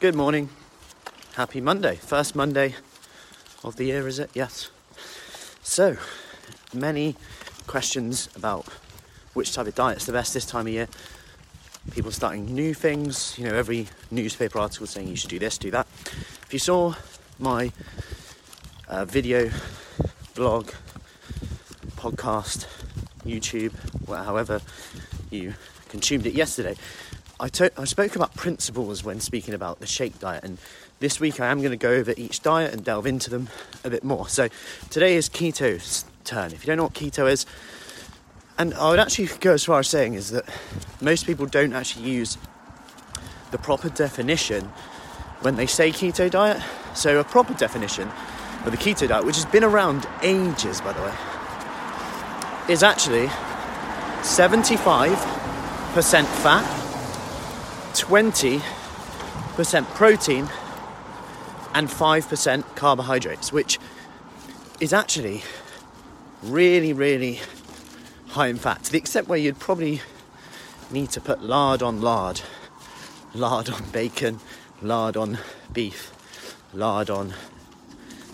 Good morning. Happy Monday. First Monday of the year, is it? Yes. So, many questions about which type of diet's the best this time of year. People starting new things, you know, every newspaper article saying you should do this, do that. If you saw my uh, video, blog, podcast, YouTube, however you consumed it yesterday, I, to- I spoke about principles when speaking about the shake diet, and this week I am going to go over each diet and delve into them a bit more. So today is keto's turn. If you don't know what keto is, and I would actually go as far as saying is that most people don't actually use the proper definition when they say keto diet. So a proper definition of the keto diet, which has been around ages, by the way, is actually 75% fat 20% protein and 5% carbohydrates, which is actually really, really high in fat to the extent where you'd probably need to put lard on lard, lard on bacon, lard on beef, lard on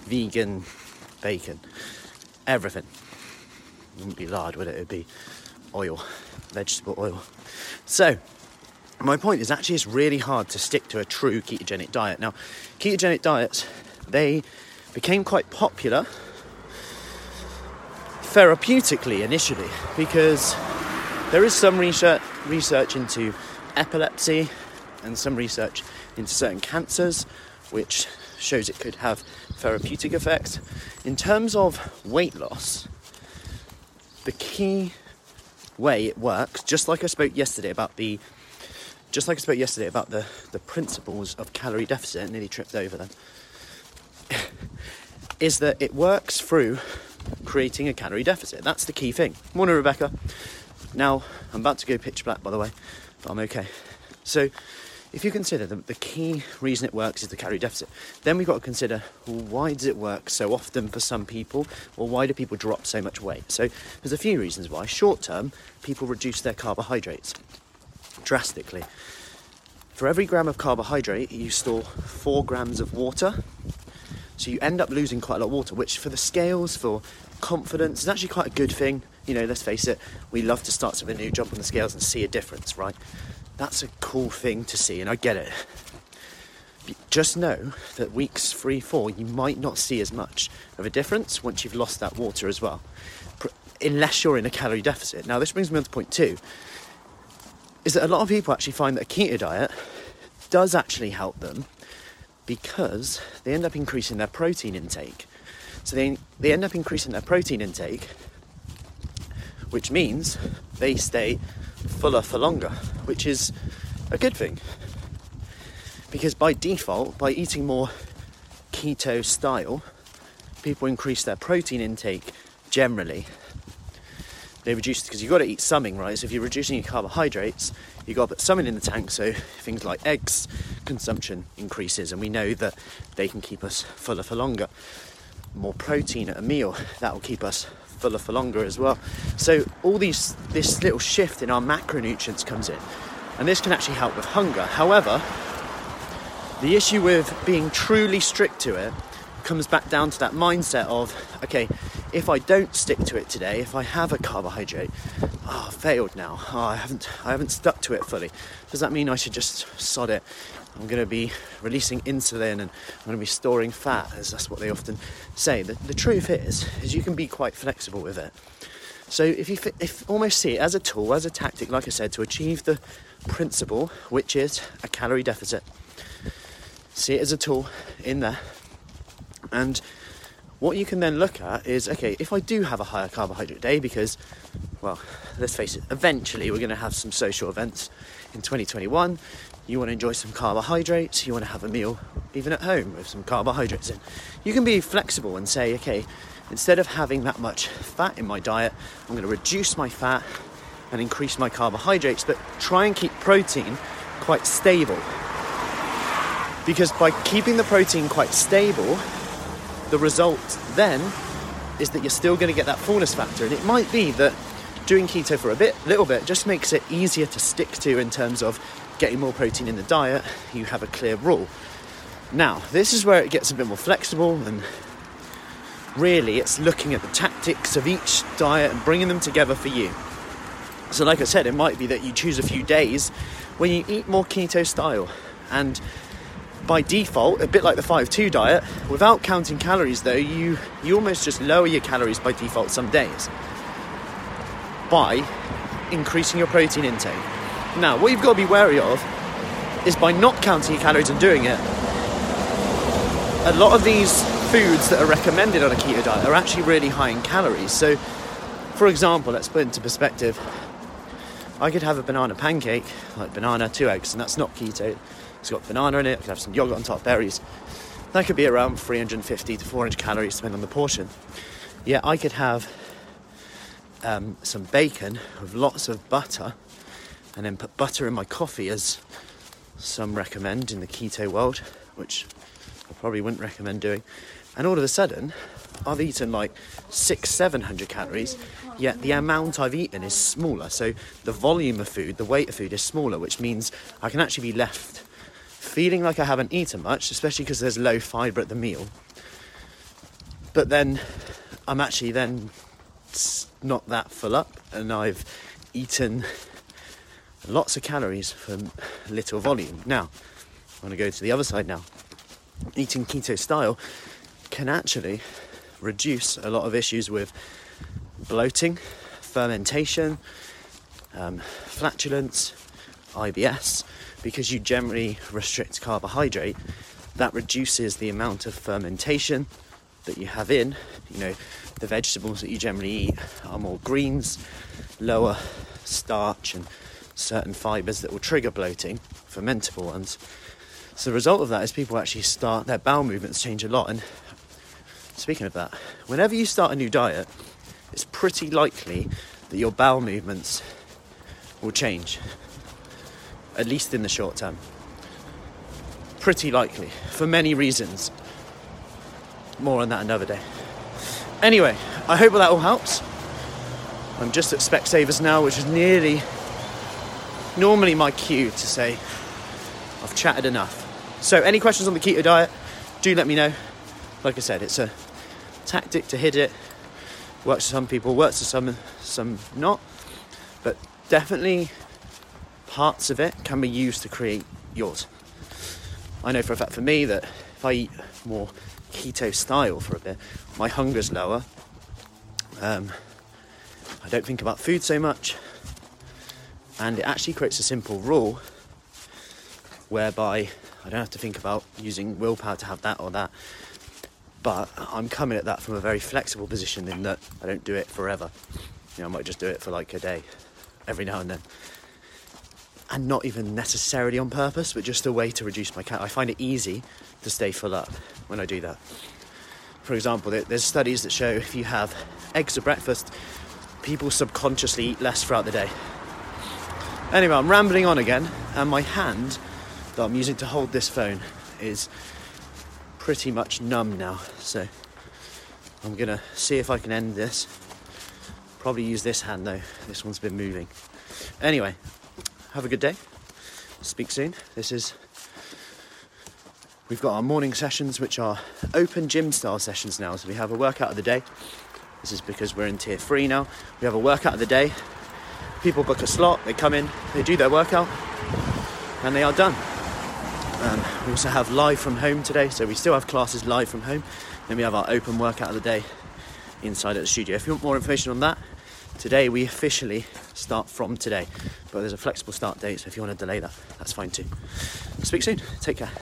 vegan bacon, everything. It wouldn't be lard, would it? It'd be oil, vegetable oil. So, my point is actually it's really hard to stick to a true ketogenic diet. Now, ketogenic diets, they became quite popular therapeutically initially because there is some research, research into epilepsy and some research into certain cancers which shows it could have therapeutic effects. In terms of weight loss, the key way it works, just like I spoke yesterday about the just like I spoke yesterday about the, the principles of calorie deficit, I nearly tripped over them, is that it works through creating a calorie deficit. That's the key thing. Morning, Rebecca. Now, I'm about to go pitch black, by the way, but I'm okay. So, if you consider the, the key reason it works is the calorie deficit, then we've got to consider well, why does it work so often for some people, or why do people drop so much weight? So, there's a few reasons why. Short term, people reduce their carbohydrates drastically. For every gram of carbohydrate, you store four grams of water. So you end up losing quite a lot of water, which for the scales, for confidence, is actually quite a good thing. You know, let's face it, we love to start with a new jump on the scales and see a difference, right? That's a cool thing to see, and I get it. Just know that weeks three, four, you might not see as much of a difference once you've lost that water as well, unless you're in a calorie deficit. Now, this brings me on to point two is that a lot of people actually find that a keto diet does actually help them because they end up increasing their protein intake. So they, they end up increasing their protein intake, which means they stay fuller for longer, which is a good thing. Because by default, by eating more keto style, people increase their protein intake generally they reduce because you've got to eat something, right? So if you're reducing your carbohydrates, you've got to put something in the tank so things like eggs consumption increases, and we know that they can keep us fuller for longer. More protein at a meal that will keep us fuller for longer as well. So all these this little shift in our macronutrients comes in, and this can actually help with hunger. However, the issue with being truly strict to it comes back down to that mindset of okay if I don't stick to it today, if I have a carbohydrate, oh, I failed now. Oh, I haven't, I haven't stuck to it fully. Does that mean I should just sod it? I'm going to be releasing insulin and I'm going to be storing fat, as that's what they often say. The, the truth is, is you can be quite flexible with it. So if you if almost see it as a tool, as a tactic, like I said, to achieve the principle, which is a calorie deficit. See it as a tool in there, and what you can then look at is okay, if I do have a higher carbohydrate day, because, well, let's face it, eventually we're going to have some social events in 2021. You want to enjoy some carbohydrates, you want to have a meal even at home with some carbohydrates in. You can be flexible and say, okay, instead of having that much fat in my diet, I'm going to reduce my fat and increase my carbohydrates, but try and keep protein quite stable. Because by keeping the protein quite stable, the result then is that you're still going to get that fullness factor. And it might be that doing keto for a bit, little bit, just makes it easier to stick to in terms of getting more protein in the diet, you have a clear rule. Now, this is where it gets a bit more flexible, and really it's looking at the tactics of each diet and bringing them together for you. So, like I said, it might be that you choose a few days when you eat more keto style, and by default, a bit like the 5-2 diet, without counting calories though, you, you almost just lower your calories by default some days by increasing your protein intake. Now, what you've got to be wary of is by not counting your calories and doing it, a lot of these foods that are recommended on a keto diet are actually really high in calories. So, for example, let's put into perspective, I could have a banana pancake, like banana, two eggs, and that's not keto. It's got banana in it, I could have some yogurt on top, berries. That could be around 350 to 400 calories, depending on the portion. Yeah, I could have um, some bacon with lots of butter and then put butter in my coffee, as some recommend in the keto world, which I probably wouldn't recommend doing. And all of a sudden, I've eaten like six, seven hundred calories, yet the amount I've eaten is smaller. So the volume of food, the weight of food is smaller, which means I can actually be left feeling like I haven't eaten much, especially because there's low fibre at the meal. But then I'm actually then not that full up, and I've eaten lots of calories for little volume. Now, I'm going to go to the other side now. Eating keto style can actually reduce a lot of issues with bloating, fermentation, um, flatulence, IBS, because you generally restrict carbohydrate. That reduces the amount of fermentation that you have in. You know, the vegetables that you generally eat are more greens, lower starch, and certain fibres that will trigger bloating, fermentable ones. So the result of that is people actually start their bowel movements change a lot. And speaking of that, whenever you start a new diet, it's pretty likely that your bowel movements will change, at least in the short term. Pretty likely, for many reasons. More on that another day. Anyway, I hope that all helps. I'm just at Specsavers now, which is nearly normally my cue to say I've chatted enough. So, any questions on the keto diet, do let me know. Like I said, it's a tactic to hit it. Works for some people, works for some, some not. But definitely parts of it can be used to create yours. I know for a fact for me that if I eat more keto style for a bit, my hunger's lower. Um, I don't think about food so much, and it actually creates a simple rule whereby I don't have to think about using willpower to have that or that. But I'm coming at that from a very flexible position in that I don't do it forever. You know, I might just do it for like a day, every now and then. And not even necessarily on purpose, but just a way to reduce my cat. I find it easy to stay full up when I do that. For example, there's studies that show if you have eggs for breakfast, people subconsciously eat less throughout the day. Anyway, I'm rambling on again, and my hand that I'm using to hold this phone is pretty much numb now. So I'm gonna see if I can end this. Probably use this hand though, this one's been moving. Anyway, have a good day. Speak soon. This is We've got our morning sessions, which are open gym style sessions now. So we have a workout of the day. This is because we're in tier three now. We have a workout of the day. People book a slot, they come in, they do their workout, and they are done. Um, we also have live from home today, so we still have classes live from home. Then we have our open workout of the day inside at the studio. If you want more information on that, today we officially start from today, but there's a flexible start date, so if you want to delay that, that's fine too. Speak soon. Take care.